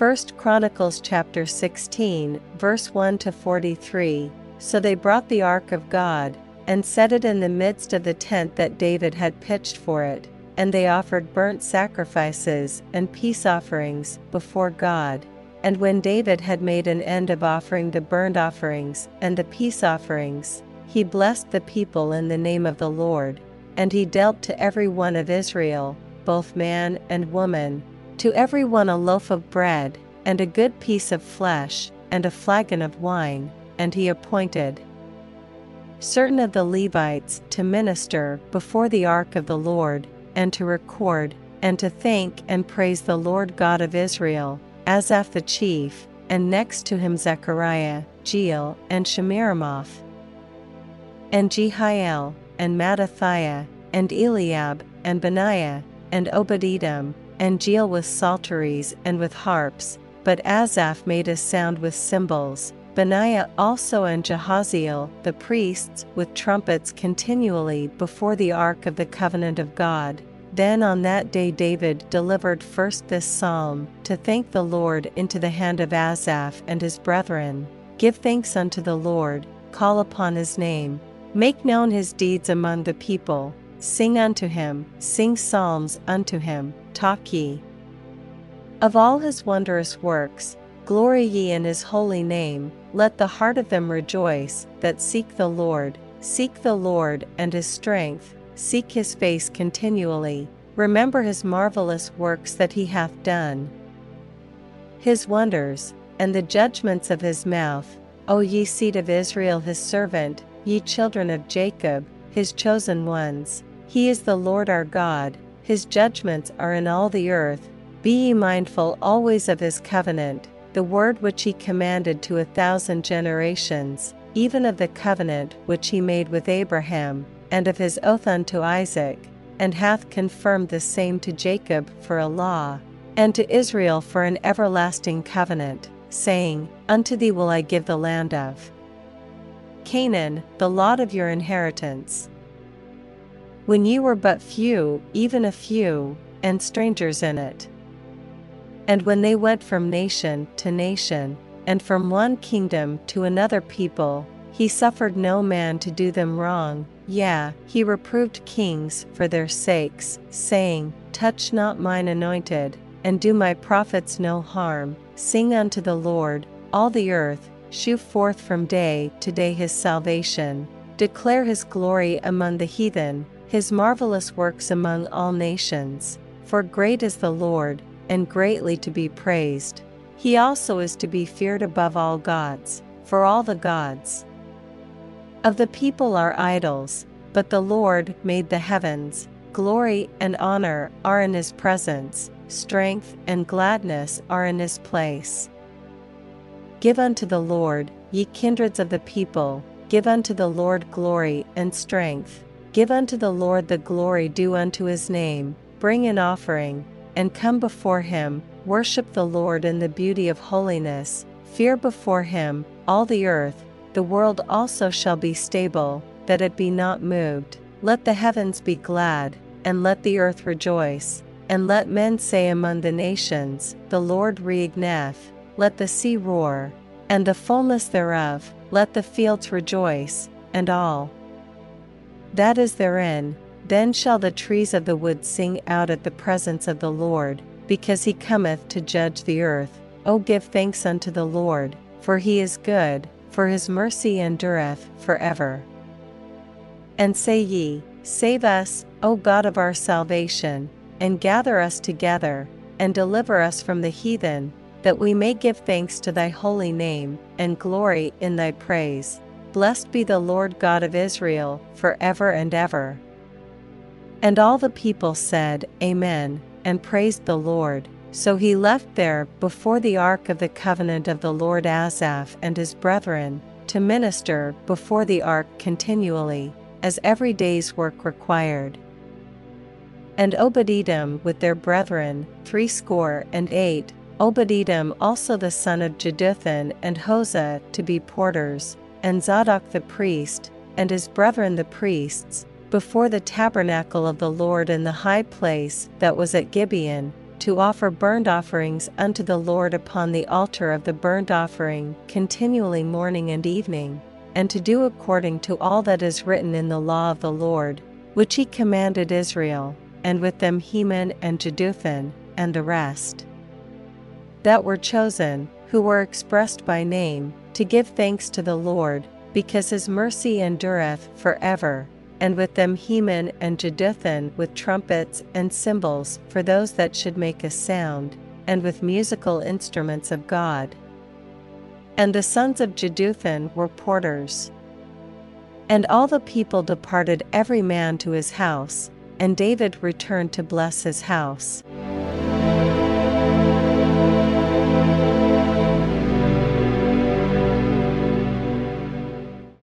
1 Chronicles chapter 16, verse 1 to 43. So they brought the ark of God, and set it in the midst of the tent that David had pitched for it, and they offered burnt sacrifices and peace offerings before God. And when David had made an end of offering the burnt offerings and the peace offerings, he blessed the people in the name of the Lord, and he dealt to every one of Israel, both man and woman, to every one a loaf of bread, and a good piece of flesh, and a flagon of wine, and he appointed certain of the Levites to minister before the ark of the Lord, and to record, and to thank and praise the Lord God of Israel, Asaph the chief, and next to him Zechariah, Jeiel, and Shemiramoth, and Jehiel, and Mattithiah, and Eliab, and Benaiah, and Obed-Edom, and Jeiel with psalteries and with harps, but Asaph made a sound with cymbals, Benaiah also and Jahaziel the priests with trumpets continually before the ark of the covenant of God. Then on that day David delivered first this psalm, to thank the Lord into the hand of Asaph and his brethren. Give thanks unto the Lord, call upon his name, make known his deeds among the people, sing unto him, sing psalms unto him, talk ye. Of all his wondrous works, glory ye in his holy name, let the heart of them rejoice that seek the Lord, seek the Lord and his strength, seek his face continually, remember his marvelous works that he hath done. His wonders, and the judgments of his mouth, O ye seed of Israel his servant, ye children of Jacob, his chosen ones. He is the Lord our God, his judgments are in all the earth. Be ye mindful always of his covenant, the word which he commanded to a thousand generations, even of the covenant which he made with Abraham, and of his oath unto Isaac, and hath confirmed the same to Jacob for a law, and to Israel for an everlasting covenant, saying, Unto thee will I give the land of Canaan, the lot of your inheritance. When ye were but few, even a few, and strangers in it. And when they went from nation to nation, and from one kingdom to another people, he suffered no man to do them wrong, yea, he reproved kings for their sakes, saying, Touch not mine anointed, and do my prophets no harm. Sing unto the Lord, all the earth, shew forth from day to day his salvation. Declare his glory among the heathen, his marvelous works among all nations. For great is the Lord, and greatly to be praised. He also is to be feared above all gods, for all the gods of the people are idols, but the Lord made the heavens. Glory and honor are in his presence, strength and gladness are in his place. Give unto the Lord, ye kindreds of the people, give unto the Lord glory and strength. Give unto the Lord the glory due unto his name, bring an offering, and come before him, worship the Lord in the beauty of holiness, fear before him, all the earth, the world also shall be stable, that it be not moved. Let the heavens be glad, and let the earth rejoice, and let men say among the nations, The Lord reigneth, let the sea roar, and the fullness thereof, let the fields rejoice, and all that is therein, then shall the trees of the wood sing out at the presence of the Lord, because he cometh to judge the earth. O give thanks unto the Lord, for he is good, for his mercy endureth for ever. And say ye, Save us, O God of our salvation, and gather us together, and deliver us from the heathen, that we may give thanks to thy holy name, and glory in thy praise. Blessed be the Lord God of Israel, for ever and ever. And all the people said, Amen, and praised the Lord. So he left there before the ark of the covenant of the Lord Asaph and his brethren, to minister before the ark continually, as every day's work required. And Obed-Edom with their brethren, threescore and eight, Obed-Edom also the son of Jeduthun and Hosah to be porters, and Zadok the priest, and his brethren the priests, before the tabernacle of the Lord in the high place that was at Gibeon, to offer burnt offerings unto the Lord upon the altar of the burnt offering continually morning and evening, and to do according to all that is written in the law of the Lord, which he commanded Israel, and with them Heman and Jeduthun, and the rest that were chosen, who were expressed by name, to give thanks to the Lord, because his mercy endureth for ever and with them Heman and Jeduthun with trumpets and cymbals for those that should make a sound, and with musical instruments of God. And the sons of Jeduthun were porters. And all the people departed every man to his house, and David returned to bless his house.